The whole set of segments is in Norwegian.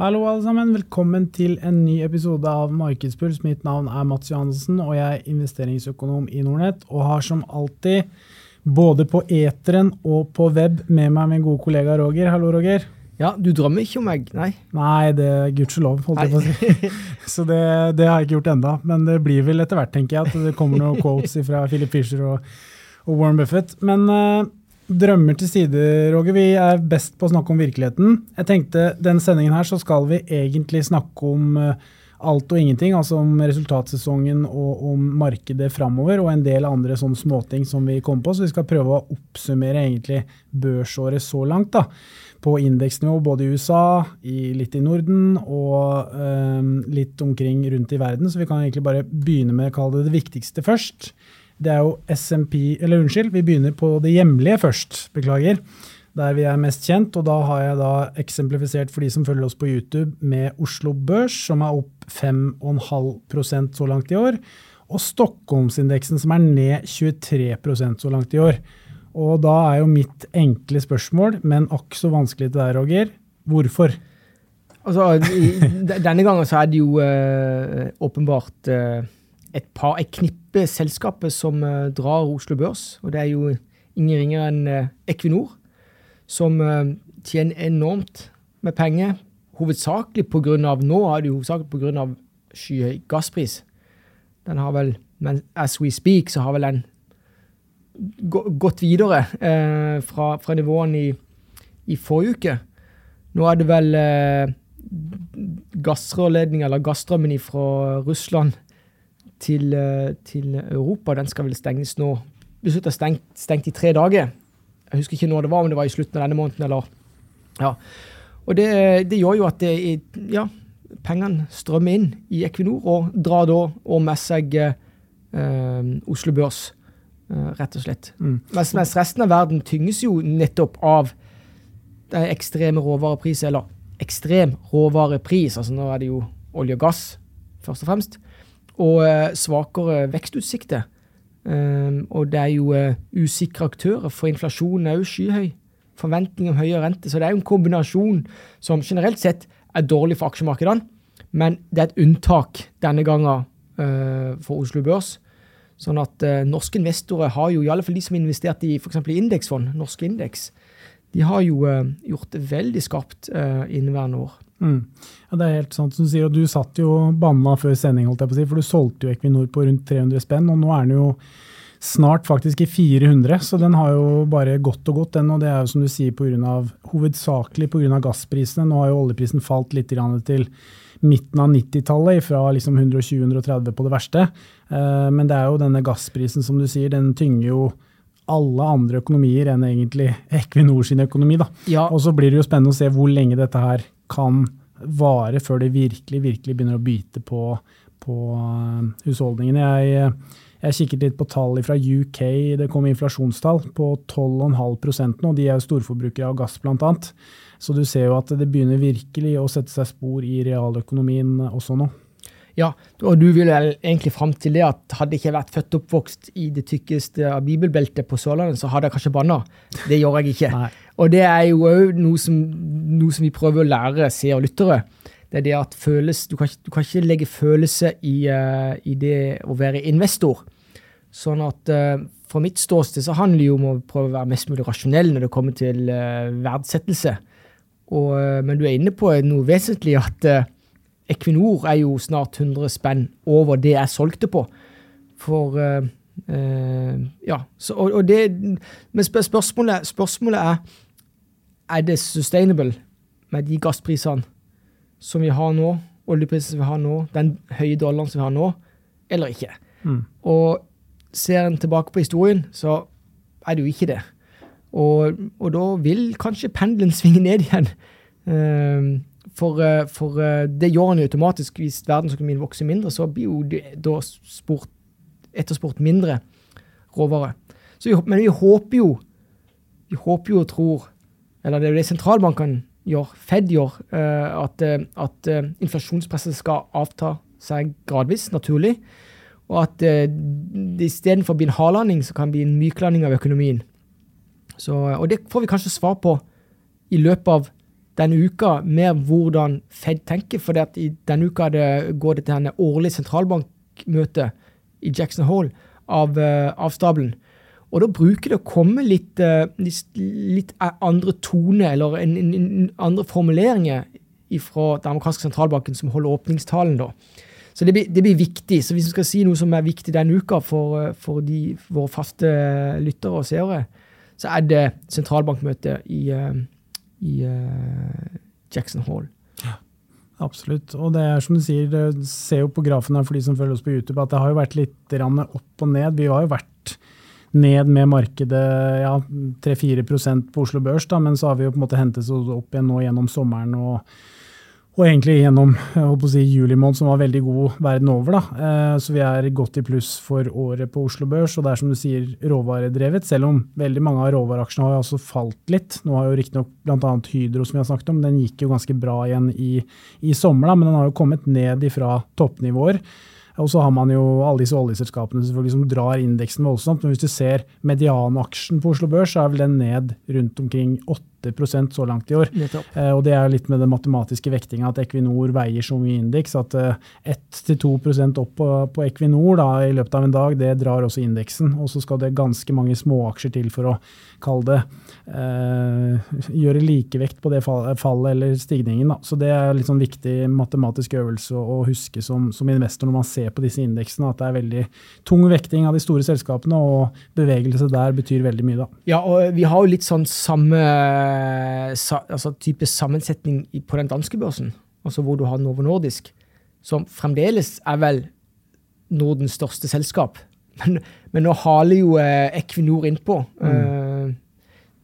Hallo alle sammen, velkommen til en ny episode av Markedspuls. Mitt navn er Mats Johannessen, og jeg er investeringsøkonom i Nordnett. Og har som alltid, både på eteren og på web, med meg min gode kollega Roger. Hallo, Roger. Ja, du drømmer ikke om meg, nei? Nei, det er gudskjelov, holdt jeg på å si. Så det, det, har jeg ikke gjort enda. Men det blir vel etter hvert, tenker jeg, at det kommer noen quotes fra Philip Fisher og, og Warren Buffett. Men uh, Drømmer til side, Roger. Vi er best på å snakke om virkeligheten. Jeg tenkte denne sendingen her så skal vi egentlig snakke om eh, alt og ingenting. Altså om resultatsesongen og om markedet framover, og en del andre sånne småting som vi kom på. Så vi skal prøve å oppsummere egentlig børsåret så langt. da på indeksnivå både i USA, i, litt i Norden og øh, litt omkring rundt i verden. Så vi kan egentlig bare begynne med å kalle det det viktigste først. Det er jo SMP Eller unnskyld, vi begynner på det hjemlige først. Beklager. Der vi er mest kjent. Og da har jeg da eksemplifisert for de som følger oss på YouTube, med Oslo Børs, som er opp 5,5% så langt i år. Og Stockholmsindeksen, som er ned 23% så langt i år. Og da er jo mitt enkle spørsmål, men akk så vanskelig til deg, Roger, hvorfor? Altså, Denne gangen så er det jo øh, åpenbart uh, et par, et knippe selskaper som uh, drar Oslo Børs. Og det er jo ingen ringere enn uh, Equinor, som uh, tjener enormt med penger. Hovedsakelig på grunn av, Nå er det jo hovedsakelig pga. skyhøy gasspris. Den har vel, men as we speak, så har vel den gått videre fra, fra, nivåene i, i, forrige uke. Nå er det vel gassrørledning, eller gassstrømmen fra Russland til, eh, til, Europa. Den skal vel stenges nå. Besluttet stengt, stengt i tre dager. Jeg husker ikke når det var, om det var i slutten av denne måneden eller ja. Og det, det gjør jo at det, ja, pengene strømmer inn i Equinor og drar da og med seg eh, Oslo Børs, eh, rett og slett. Mm. Mens, mens, resten av verden tynges jo nettopp av de ekstreme råvarepriser, eller ekstrem råvarepris. Altså nå er det jo olje og gass, først og fremst og eh, svakere vekstutsikter. Um, og det er jo uh, usikre aktører, for inflasjonen er jo skyhøy. Forventning om høyere rente. Så det er jo en kombinasjon som generelt sett er dårlig for aksjemarkedene. Men det er et unntak denne gangen uh, for Oslo Børs. Sånn at norske investorer har jo, i alle fall de som har investert i f.eks. indeksfond, norske indeks, de har jo gjort det veldig skarpt inneværende år. Mm. Ja, Det er helt sant som du sier, og du satt jo banna før sending, holdt jeg på å si, for du solgte jo Equinor på rundt 300 spenn, og nå er den jo snart faktisk i 400, så den har jo bare gått og gått, den. Og det er jo som du sier på grunn av, hovedsakelig pga. gassprisene. Nå har jo oljeprisen falt litt til midten av 90-tallet, fra liksom 120-130 på det verste. Eh, men det er jo denne gassprisen, som du sier, den tynger jo alle andre økonomier enn egentlig Equinor sin økonomi. da. Ja. Og så blir det jo spennende å se hvor lenge dette her kan vare før det virkelig, virkelig begynner å bite på, på eh, husholdningene. Jeg, jeg kikket litt på tall fra UK. Det kom inflasjonstall på 12,5% nå. De er jo storforbrukere av gass, bl.a. Så du ser jo at det begynner virkelig å sette seg spor i realøkonomien også nå. Ja, og du vil egentlig fram til det at hadde jeg ikke vært født og oppvokst i det tykkeste av bibelbeltet på Sørlandet, så hadde jeg kanskje banna. Det gjør jeg ikke. Nei. Og det er jo òg noe, noe, som vi prøver å lære seere og lyttere. Det er det at føles, du, kan, du kan ikke legge følelse i, uh, i, det å være investor. Sånn at uh, fra mitt ståsted så handler det jo om å prøve å være mest mulig rasjonell når det kommer til uh, verdsettelse. Og, men du er inne på noe vesentlig, at Equinor er jo snart 100 spenn over det jeg solgte på. For Ja. Så, og, og det, men spørsmålet, spørsmålet er er det sustainable med de gassprisene som vi har nå, oljeprisene som vi har nå, den høye dollaren som vi har nå, eller ikke? Mm. Og ser en tilbake på historien, så er det jo ikke det. Og, og da vil kanskje pendelen svinge ned igjen. Uh, for, uh, for uh, det gjør han jo automatisk. Hvis verdensøkonomien vokser mindre, så blir jo det, da sport, etterspurt mindre råvare. Vi, men vi håper jo vi håper jo og tror eller det er jo det sentralbankene gjør, Fed gjør, eh, at, eh, at eh, inflasjonspresset skal avta seg gradvis, naturlig. Og at det istedenfor å bli en hardlanding, så kan det bli en myklanding av økonomien. Så, og det får vi kanskje svar på i løpet av denne uka mer hvordan Fed tenker. For i denne uka det, går det til en årlig sentralbankmøte i Jackson Hall av, uh, av stabelen. Og da bruker det å komme litt, uh, litt, andre tone, eller en, en, en andre formuleringer fra den amerikanske sentralbanken som holder åpningstalen. da. Så det blir, det blir, viktig. Så hvis vi skal si noe som er viktig denne uka for, eh, for de, våre faste lyttere og seere, så er det sentralbankmøte i, i Jackson Hall. Absolutt. Og det er som du sier, ser jo på grafen her for de som følger oss på YouTube, at det har jo vært litt opp og ned. Vi har jo vært ned med markedet ja, 3-4% på Oslo Børs, da, men så har vi jo på en måte hentet oss opp igjen nå gjennom sommeren. og og egentlig gjennom si, juli måned, som var veldig god verden over. Da. Eh, så vi er godt i pluss for året på Oslo Børs. Og det er som du sier, råvaredrevet, selv om veldig mange av råvareaksjene har altså falt litt. Nå har jo riktignok bl.a. Hydro, som vi har snakket om, den gikk jo ganske bra igjen i, i sommer, da, men den har jo kommet ned ifra toppnivåer. Og så har man jo alle disse oljeselskapene selvfølgelig som drar indeksen voldsomt. Men hvis du ser medianaksjen på Oslo Børs, så er vel den ned rundt omkring 8 så langt i år. Eh, og det er litt med den matematiske vektinga at Equinor veier så mye indeks at eh, 1-2 opp på, på Equinor da, i løpet av en dag, det drar også indeksen. Og så skal det ganske mange småaksjer til for å kalle det eh, gjøre likevekt på det fallet eller stigningen. Da. Så det er litt sånn viktig matematisk øvelse å huske som, som investor når man ser på disse indeksene, at det er veldig tung vekting av de store selskapene, og bevegelse der betyr veldig mye. da. Ja, og vi har jo litt sånn samme sa, altså type sammensetning på den danske børsen, altså hvor du har Novo Nordisk, som fremdeles er vel Nordens største selskap. Men, men nå haler jo eh, Equinor innpå. Mm. Eh,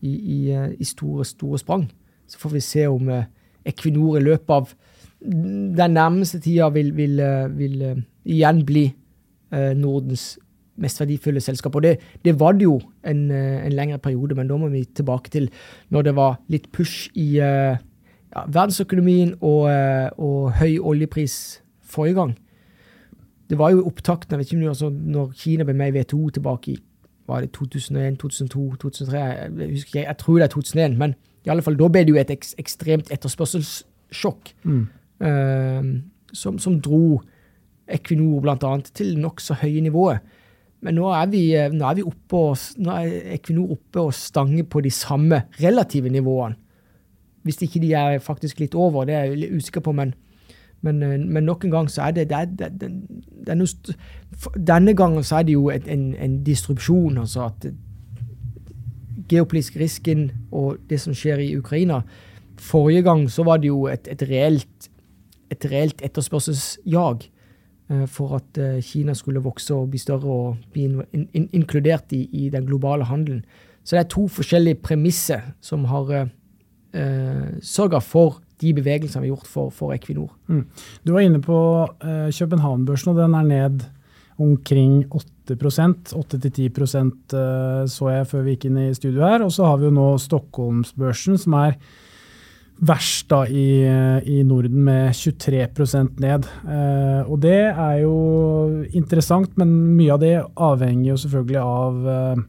i, i, eh, i, store, store sprang. Så får vi se om eh, Equinor i løpet av den nærmeste tida vil, vil, eh, vil igjen bli Nordens mest verdifulle selskap. Og det, det var det jo en, en, lengre periode, men da må vi tilbake til når det var litt push i ja, verdensøkonomien og, og, høy oljepris forrige gang. Det var jo opptakten jeg vet ikke, om altså, når Kina ble med i WTO tilbake i var det 2001, 2002, 2003 Jeg husker ikke, jeg tror det er 2001. Men i alle fall, da ble det jo et ek ekstremt etterspørselssjokk mm. uh, som, som, dro Equinor bl.a. til nokså høye nivåer. Men nå er, vi, eh, nå er vi oppe og, nå er Equinor oppe og stanger på de samme relative nivåene. Hvis ikke de er faktisk litt over, det er jeg litt usikker på. men men, eh, men, nok en gang så er det, det, er, det, det er noe, Denne gangen så er det jo et, en, en, distrupsjon, altså at Geopolitisk risken og det som skjer i Ukraina Forrige gang så var det jo et, et reelt, et reelt etterspørselsjag for at uh, Kina skulle vokse og bli større og bli in, in, inkludert i, i, den globale handelen. Så det er to forskjellige premisser som har uh, sørga for de bevegelsene vi har gjort for, for Equinor. Mm. Du var inne på uh, København-børsen, og den er ned omkring 8% 8-10 uh, så jeg før vi gikk inn i studio her. Og så har vi jo nå Stockholmsbørsen, som er verst da i, i Norden, med 23% ned. Eh, og det er jo interessant, men mye av det avhenger jo selvfølgelig av uh,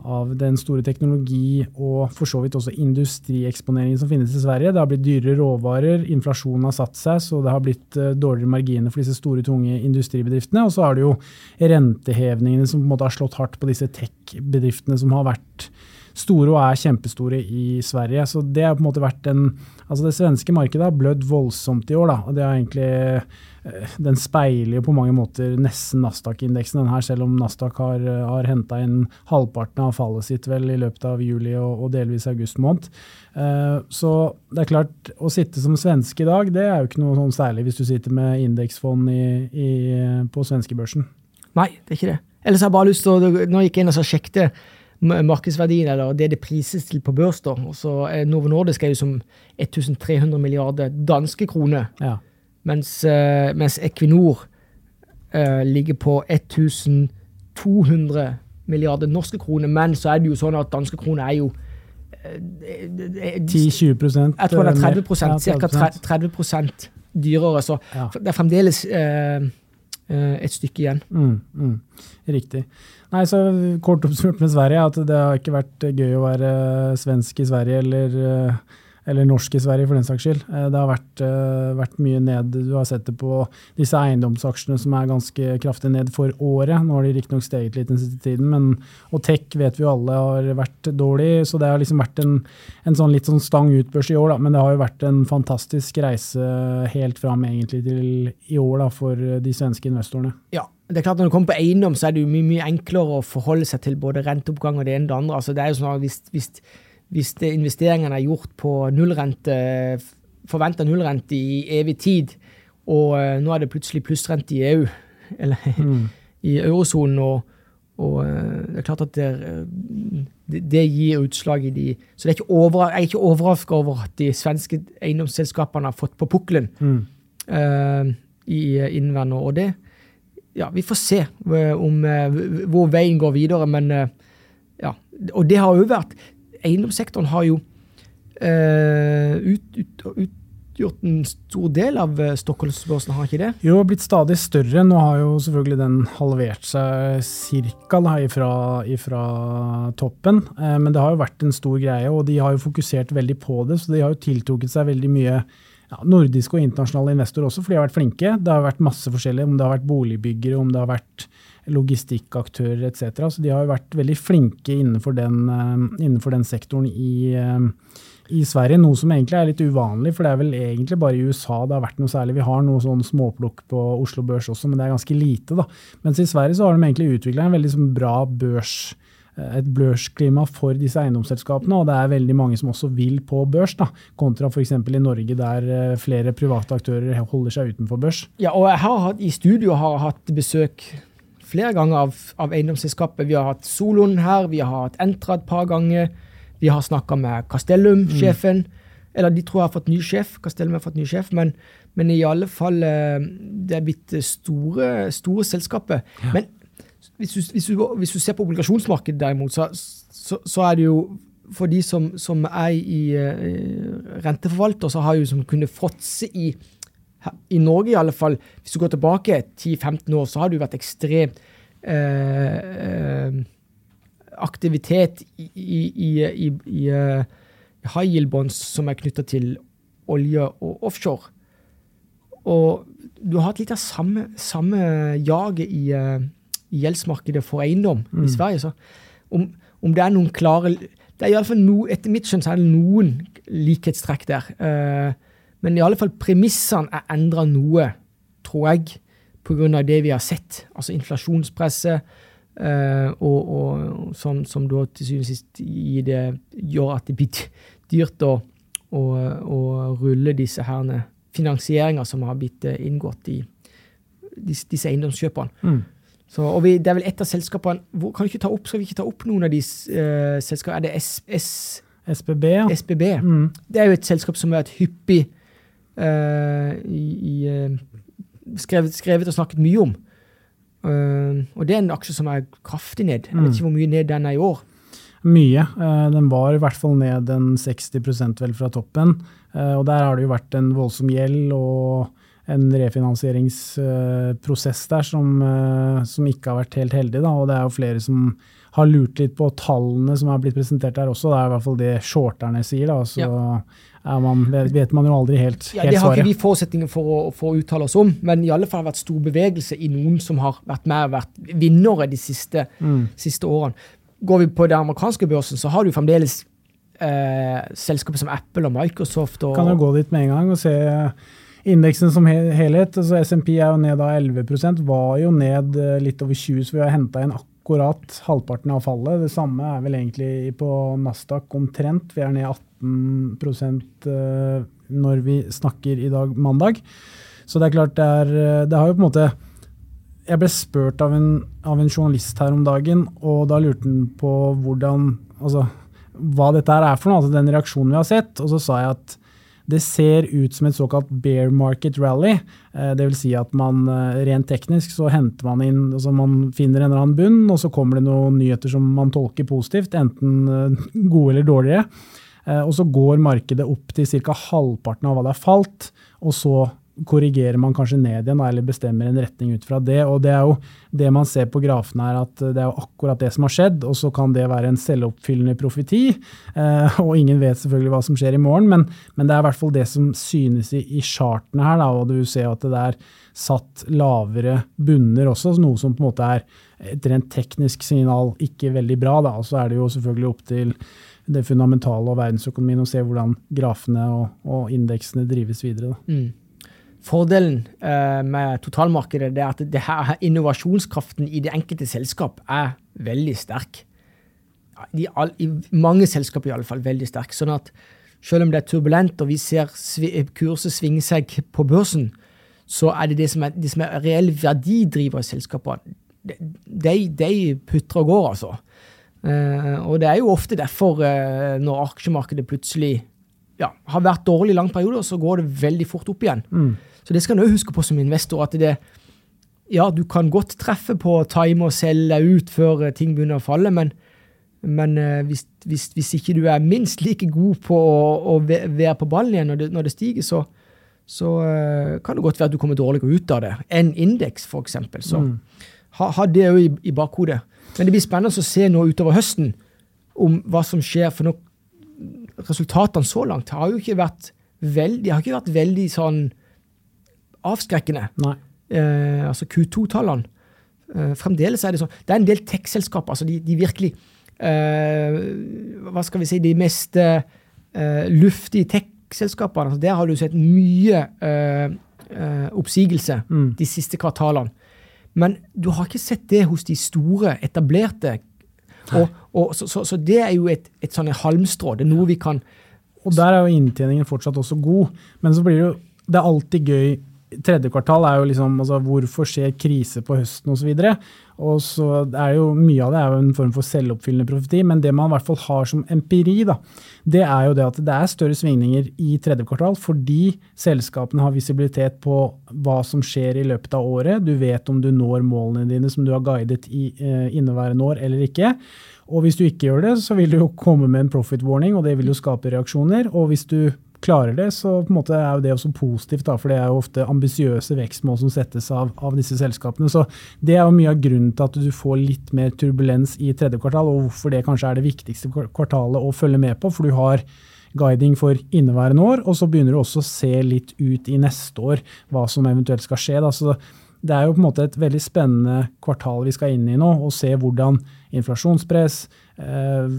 av den store teknologi- og for så vidt også industrieksponeringen som finnes i Sverige. Det har blitt dyrere råvarer, inflasjonen har satt seg, så det har blitt uh, dårligere marginer for disse store, tunge industribedriftene. Og så har det jo rentehevningene som på en måte har slått hardt på disse tech-bedriftene som har vært store og er kjempestore i Sverige. Så det har på en måte vært en Altså det svenske markedet har blødd voldsomt i år, da. Og det har egentlig eh, Den speiler jo på mange måter nesten Nasdaq-indeksen, den her, selv om Nasdaq har, har henta inn halvparten av fallet sitt vel i løpet av juli og, og delvis august måned. Uh, så det er klart, å sitte som svenske i dag, det er jo ikke noe sånn særlig hvis du sitter med indeksfond i, i, på svenskebørsen. Nei, det er ikke det. Ellers har jeg bare lyst til å, Nå gikk jeg inn og sjekket markedsverdien, eller det det prises til på børs. da. Så er Novo Nordisk er jo som 1300 milliarder danske kroner. Ja. Mens, uh, mens, Equinor uh, ligger på 1200 milliarder norske kroner. Men så er det jo sånn at danske kroner er jo 10-20 Jeg tror det er 30% ca. 30% dyrere. Så ja. det er fremdeles uh, et stykke igjen. Mm, mm. Riktig. Nei, så Kort oppsummert med Sverige, at det har ikke vært gøy å være svensk i Sverige eller, eller norsk i Sverige for den saks skyld. Det har vært, vært, mye ned. Du har sett det på disse eiendomsaksjene som er ganske kraftig ned for året. Nå har de riktignok steget litt den siste tiden, men og tech vet vi jo alle har vært dårlig. Så det har liksom vært en, en sånn litt sånn stang ut-børs i år, da. Men det har jo vært en fantastisk reise helt fram egentlig til i år da, for de svenske investorene. Ja, det er klart Når du kommer på eiendom, så er det jo mye, mye enklere å forholde seg til både renteoppgang og det ene og det andre. Altså, det er jo sånn at Hvis, hvis, hvis investeringene er gjort på nullrente, forventa nullrente i evig tid, og uh, nå er det plutselig plussrente i EU, eller mm. i eurosonen, og, og uh, det er klart at det, det, det, gir utslag i de Så er over, jeg er ikke overraska over at de svenske eiendomsselskapene har fått på pukkelen mm. uh, i inneværende år. Det, ja, vi får se eh, om, eh, hvor veien går videre. Men eh, ja, og det har jo vært Eiendomssektoren har jo uh, ut, ut, utgjort en stor del av Stockholmsbørsen, har ikke det? Jo, blitt stadig større. Nå har jo selvfølgelig den halvert seg ca. ifra, ifra toppen. Men det har jo vært en stor greie, og de har jo fokusert veldig på det. Så de har jo tiltrukket seg veldig mye ja, nordiske og internasjonale investorer også, for de har vært flinke. Det har vært masse forskjellig, om det har vært boligbyggere, om det har vært logistikkaktører etc. Så de har jo vært veldig flinke innenfor den, uh, innenfor den sektoren i, uh, i, Sverige. Noe som egentlig er litt uvanlig, for det er vel egentlig bare i USA det har vært noe særlig. Vi har noe sånn småplukk på Oslo Børs også, men det er ganske lite. da. Mens i Sverige så har de egentlig utvikla en veldig sånn, bra børs Eh, et børsklima for disse eiendomsselskapene, og det er veldig mange som også vil på børs, da, kontra f.eks. i Norge der eh, flere private aktører holder seg utenfor børs. Ja, og jeg har hatt, i studio har jeg hatt besøk flere ganger av, av eiendomsselskapet. Vi har hatt Solon her, vi har hatt Entra et par ganger. Vi har snakka med Castellum-sjefen. Mm. Eller de tror jeg har fått ny sjef. Castellum har fått ny sjef, men, men i alle fall eh, Det er blitt store, store selskaper. Ja. Men hvis du, hvis, du, hvis du, ser på obligasjonsmarkedet derimot, så, så, så, er det jo for de som, som er i uh, renteforvalter, så har jo som kunne fråtse i i Norge i alle fall, hvis du går tilbake 10-15 år, så har det jo vært ekstrem uh, aktivitet i, i, i, i high yield bonds som er knytta til olje og offshore. Og du har hatt litt av samme, samme jaget i gjeldsmarkedet for eiendom mm. i Sverige. Så om, om, det er noen klare det er i alle fall no, Etter mitt skjønn så er det noen likhetstrekk der. Uh, men i alle fall premissene er endra noe, tror jeg, pga. det vi har sett. Altså inflasjonspresset, uh, og, og som, som, da til syvende og sist gjør at det blir dyrt å, å, å rulle disse herne finansieringer som har blitt uh, inngått i disse, disse eiendomskjøpene. Mm. Så, og vi, det er vel et av selskapene hvor, kan vi ikke ta opp, Skal vi ikke ta opp noen av de uh, selskapene? Er det S, S, SBB? Ja. SBB. Mm. Det er jo et selskap som har vært hyppig uh, i, i uh, skrevet, skrevet, og snakket mye om. og det er en aksje som er kraftig ned. Jeg vet mm. ikke hvor mye ned den er i år. Mye. Den var i hvert fall ned en 60% vel fra toppen. Og der har det jo vært en voldsom gjeld. og en refinansieringsprosess der som, eh, som, ikke har vært helt heldig. Da. Og det er jo flere som har lurt litt på tallene som har blitt presentert der også. Det er i hvert fall det shorterne sier. Da. Så ja. man, vet man jo aldri helt, ja, Det har ikke vi forutsetninger for å, for å, uttale oss om, men i alle fall har det vært stor bevegelse i noen som har vært med og vært vinnere de siste, mm. siste årene. Går vi på den amerikanske børsen, så har du fremdeles eh, selskaper som Apple og Microsoft. Og, kan jo gå dit med en gang og se Indeksen som helhet, altså SMP er jo ned av 11% var jo ned eh, litt over 20 så vi har henta inn akkurat halvparten av fallet. Det samme er vel egentlig på Nasdaq omtrent. Vi er ned 18 eh, når vi snakker i dag mandag. Så det er klart det er eh, Det har jo på en måte Jeg ble spurt av en, av en journalist her om dagen, og da lurte han på hvordan Altså hva dette her er for noe, altså den reaksjonen vi har sett. Og så sa jeg at det ser ut som et såkalt bear market rally. Eh, det vil si at man eh, rent teknisk så henter man inn altså Man finner en eller annen bunn, og så kommer det noen nyheter som man tolker positivt, enten eh, gode eller dårlige. Og så går markedet opp til ca. halvparten av hva det har falt, og så korrigerer man kanskje ned igjen, eller bestemmer en retning ut fra det. Og det er jo det man ser på grafene her, at det er jo akkurat det som har skjedd, og så kan det være en selvoppfyllende profeti. Eh, og ingen vet selvfølgelig hva som skjer i morgen, men, men det er i hvert fall det som synes i, i chartene her, da, og du ser at det er satt lavere bunner også, noe som på en måte er et rent teknisk signal ikke veldig bra. Da. Og så er det jo selvfølgelig opp til det fundamentale og verdensøkonomien å se hvordan grafene og, og indeksene drives videre. Mm. Fordelen eh, med totalmarkedet er at det her, innovasjonskraften i det enkelte selskap er veldig sterk. I, all, I, mange selskaper i alle fall veldig sterk. Sånn at selv om det er turbulent og vi ser kurset svinge seg på børsen, så er det det som er, det som er reell verdidriver i selskapene. De, de putrer og går, altså. Eh, og det er jo ofte derfor, eh, når aksjemarkedet plutselig ja, har vært dårlig i lang periode, og så går det veldig fort opp igjen. Mm. Så det skal en òg huske på som investor. at det, ja, du kan godt treffe på time og selge ut før uh, ting begynner å falle, men, men hvis, hvis, hvis, ikke du er minst like god på å, å være på ballen igjen når det, når det stiger, så, så kan det godt være at du kommer dårligere ut av det enn indeks, f.eks. Så mm. ha, ha, det òg i, i bakhodet. Men det blir spennende å se nå utover høsten om hva som skjer. For nå, resultatene så langt har jo ikke vært veldig, har ikke vært veldig sånn avskrekkende. Eh, altså Q2-tallene. Eh, fremdeles er det sånn. Det er en del tech-selskaper. altså de, de virkelig eh, Hva skal vi si De mest eh, luftige tech-selskapene. Altså der har du sett mye eh, eh, oppsigelse mm. de siste kvartalene. Men du har ikke sett det hos de store, etablerte. Og, og, så, så, så, det er jo et, et sånn halmstrå. Det er noe vi kan Og der er jo inntjeningen fortsatt også god. Men så blir det jo Det er alltid gøy Tredje kvartal er jo liksom altså, Hvorfor skjer krise på høsten osv.? Og så er jo Mye av det er jo en form for selvoppfyllende profeti, men det man i hvert fall har som empiri, da, det er jo det at det er større svingninger i tredje kvartal fordi selskapene har visibilitet på hva som skjer i løpet av året. Du vet om du når målene dine som du har guidet i eh, inneværende år eller ikke. Og hvis du ikke gjør det, så vil du jo komme med en profit warning, og det vil jo skape reaksjoner. Og hvis du klarer det, så på en måte er jo det også positivt, da, for det er jo ofte ambisiøse vekstmål som settes av, av, disse selskapene. Så Det er jo mye av grunnen til at du får litt mer turbulens i tredje kvartal, og hvorfor det kanskje er det viktigste kvartalet å følge med på. For du har guiding for inneværende år, og så begynner du også å se litt ut i neste år hva som eventuelt skal skje. Da. Så det er jo på en måte et veldig spennende kvartal vi skal inn i nå, og se hvordan inflasjonspress, eh,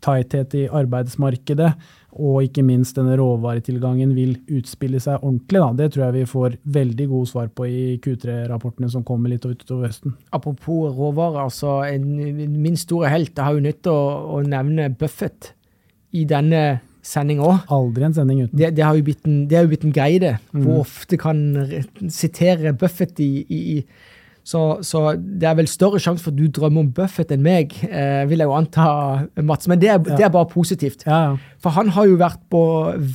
tighthet i arbeidsmarkedet og ikke minst denne råvaretilgangen vil utspille seg ordentlig. Da. Det tror jeg vi får veldig gode svar på i Q3-rapportene som kommer litt utover høsten. Apropos råvarer, altså en, min store helt. Jeg har jo nytt å, å nevne Buffett i denne sending òg. Aldri en sending uten. Det, det, har jo blitt en, en greie, det. Mm. Hvor ofte kan sitere Buffett i, i, i så, så, det er vel større sjanse for at du drømmer om Buffett enn meg, eh, vil jeg jo anta, Mats. Men det er, ja. det er bare positivt. Ja, ja. For han har jo vært på,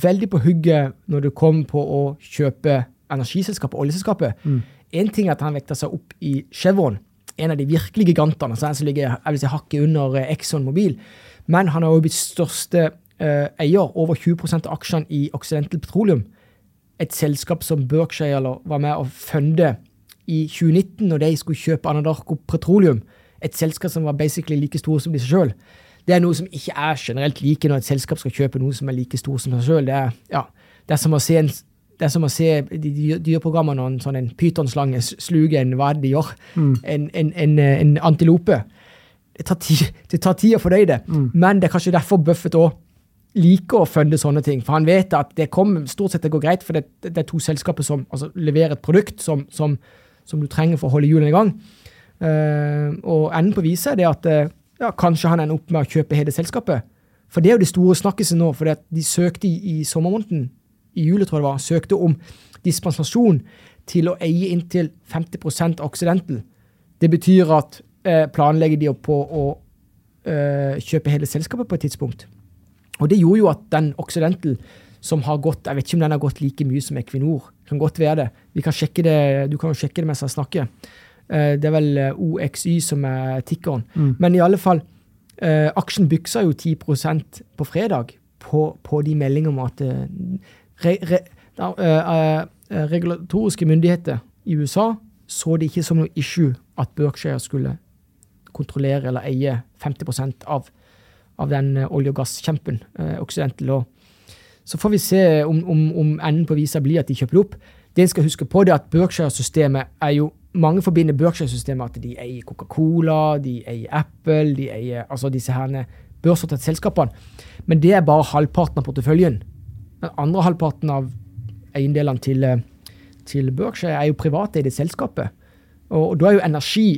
veldig på hugget når det kom på å kjøpe energiselskapet, oljeselskapet. Én mm. ting er at han vekta seg opp i Chevron, en av de virkelige gigantene, altså en som ligger jeg vil si, hakket under eh, Exxon Mobil. Men han har jo blitt største eh, eier, over 20 av aksjene i Occidental Petroleum. Et selskap som Berkshire var med å funde i 2019, når de skulle kjøpe Anadarko Petroleum, et selskap som var basically like stort som de selv. Det er noe som ikke er generelt like når et selskap skal kjøpe noe som er like stort som seg sjøl. Det, ja, det, er som å se en det er som å se de dyreprogrammene og en, sånn en pytonslange sluke en hva de gjør, mm. en, en, en, en, antilope. Det tar, tid, det tar tid å fordøye det, mm. men det er kanskje derfor Buffett òg liker å funde sånne ting. For han vet at det kommer stort sett det går greit, for det, det er to selskaper som altså, leverer et produkt som, som som du trenger for å holde hjulene i gang. Uh, og enden på viset er det at uh, ja, kanskje han ender opp med å kjøpe hele selskapet. For det er jo det store snakkeset nå. For de søkte i, i sommermåneden, i juli tror jeg det var, søkte om dispensasjon til å eie inntil 50% Occidental. Det betyr at uh, planlegger de på å kjøpe hele selskapet på et tidspunkt. Og det gjorde jo at den Occidental som har gått Jeg vet ikke om den har gått like mye som Equinor. Kan godt være det. Vi kan sjekke det. Du kan jo sjekke det mens jeg snakker. Eh, det er vel eh, OXY som er tikkeren. Mm. Men i alle fall, eh, aksjen byksa jo 10% på fredag på, på de meldingene om at re, re, regulatoriske myndigheter i USA så det ikke som noe issue at Berkshire skulle kontrollere eller eie 50% av, av den olje- og gasskjempen uh, Occidental. Så får vi se om, om, om enden på visa blir at de kjøper opp. Det en skal huske på, er at Berkshire-systemet er jo Mange forbinder Berkshire-systemet at de eier Coca-Cola, de eier Apple, de eier altså disse herne børsnoterte selskapene. Men det er bare halvparten av porteføljen. Den andre halvparten av eiendelene til, eh, til Berkshire er jo privateide selskapet. Og, og da er jo energi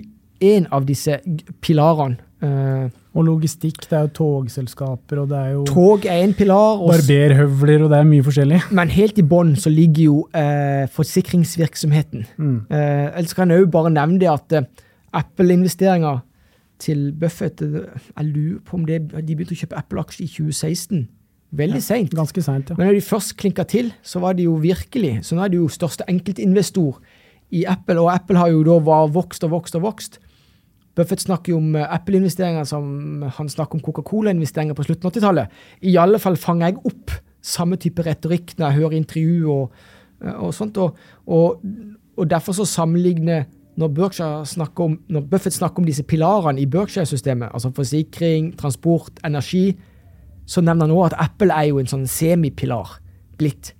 en av disse pilarene Uh, og logistikk. Det er jo togselskaper, og det er jo Tog er en pilar. Og barberhøvler, og det er mye forskjellig. Men helt i bånn så ligger jo eh, forsikringsvirksomheten. Mm. Eh, ellers kan jeg òg bare nevne det at Apple-investeringer til Buffett Jeg lurer på om det, de begynte å kjøpe Apple-aksjer i 2016. Veldig ja, seint. Ganske sent, ja. Men når de først klinka til, så var de jo virkelig Så nå er de jo største enkeltinvestor i Apple, og Apple har jo da vokst og vokst og vokst. Buffett snakker jo om eh, Apple-investeringer som han snakker om Coca-Cola-investeringer på slutten av 80-tallet. I alle fall fanger jeg opp samme type retorikk når jeg hører intervju og, eh, og sånt. Og, og, og, derfor så sammenligner når, om, når Buffett snakker om disse pilarene i Berkshire-systemet, altså forsikring, transport, energi, så nevner han også at Apple er jo en sånn semipilar blitt.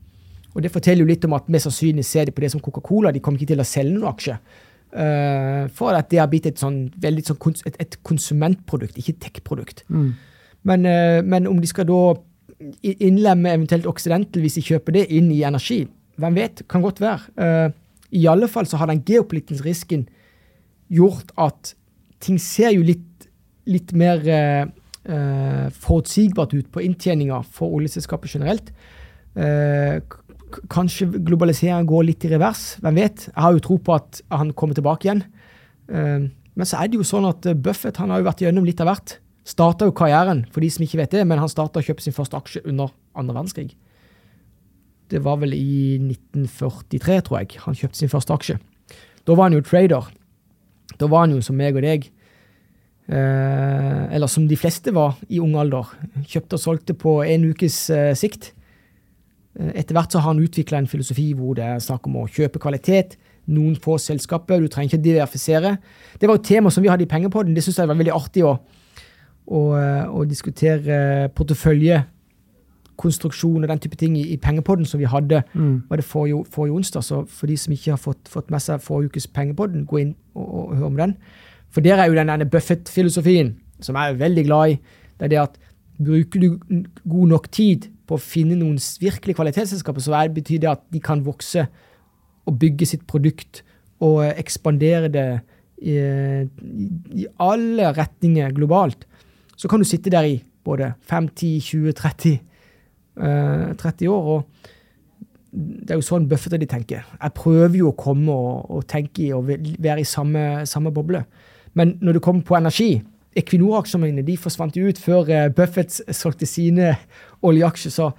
Og Det forteller jo litt om at mest sannsynlig ser de på det som Coca-Cola. De kommer ikke til å selge noen aksjer. Uh, for at det har blitt et, sånn, veldig sånn kons et, et, konsumentprodukt, ikke tech-produkt. Mm. Men, uh, men, om de skal da innlemme eventuelt Occidental hvis de kjøper det inn i energi, hvem vet? Kan godt være. Uh, I alle fall så har den geopolitiske risken gjort at ting ser jo litt, litt mer forutsigbart ut på inntjeninga for oljeselskapet generelt. Kanskje globaliseringen går litt i revers. Hvem vet? Jeg har jo tro på at han kommer tilbake igjen. Ehm, men så er det jo sånn at eh, Buffett han har jo vært gjennom litt av hvert. Starta jo karrieren, for de som ikke vet det, men han starta å kjøpe sin første aksje under andre verdenskrig. Det var vel i 1943, tror jeg, han kjøpte sin første aksje. Da var han jo trader. Da var han jo som meg og deg. Eh, eller som de fleste var i ung alder. Kjøpte og solgte på en ukes eh, sikt. Eh, etter hvert så har han utvikla en filosofi hvor det er snakk om å kjøpe kvalitet. Noen få selskaper. Du trenger ikke diversifisere. Det var et tema som vi hadde i Pengepodden. Det syns jeg var veldig artig å, å, eh, å diskutere porteføljekonstruksjon og den type ting i, i Pengepodden som vi hadde mm. var det forrige, forrige, onsdag. Så for de som ikke har fått, fått med seg forrige ukes Pengepodden, gå inn og, og, og hør om den. For der er jo den Buffett-filosofien, som jeg er veldig glad i. Det er det at bruker du god nok tid på å finne noen virkelig kvalitetsselskaper, så betyr det at de kan vokse og bygge sitt produkt og ekspandere det i, i alle retninger globalt. Så kan du sitte der i både 5, 10, 20, 30, uh, 30 år. og det er jo sånn Buffett de tenker. Jeg prøver jo å komme og, og tenke i og være i samme, samme boble. Men når det kommer på energi, Equinor-aksjene de forsvant ut før uh, Buffett solgte sine oljeaksjer. Så,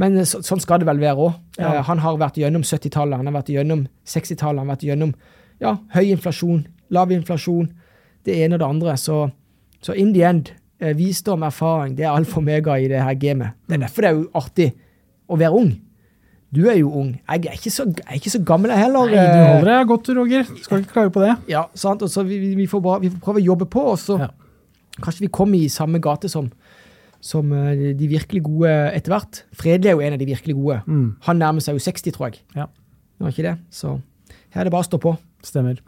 men så, sånn skal det vel være òg. Ja. Uh, han har vært gjennom 70-tallet, han har vært gjennom 60-tallet, han har vært gjennom ja, høy inflasjon, lav inflasjon, det ene og det andre. Så, så in the end, uh, visdom, erfaring, det er alfa og mega i det her gamet. Det er derfor det er jo artig å være ung. Du er jo ung. Jeg er ikke så, er ikke så gammel, jeg heller. Nei, du holder deg godt, Roger. Skal ikke klage på det. Ja, sant. Og så vi, vi, får bare, vi får prøve å jobbe på, og så ja. Kanskje vi kom i samme gate som, som eh, de virkelig gode etter hvert. Fredelig er jo en av de virkelig gode. Mm. Han nærmer seg jo 60, tror jeg. Ja. var ikke det? Så her er det bare å stå på. Stemmer.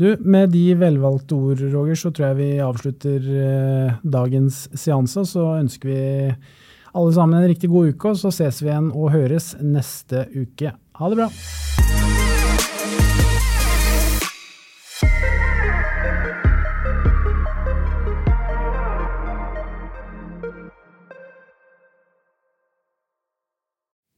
Du, Med de velvalgte ord, Roger, så tror jeg vi avslutter eh, dagens seanse. Så ønsker vi alle sammen en riktig god uke, og så ses vi igjen og høres neste uke. Ha det bra.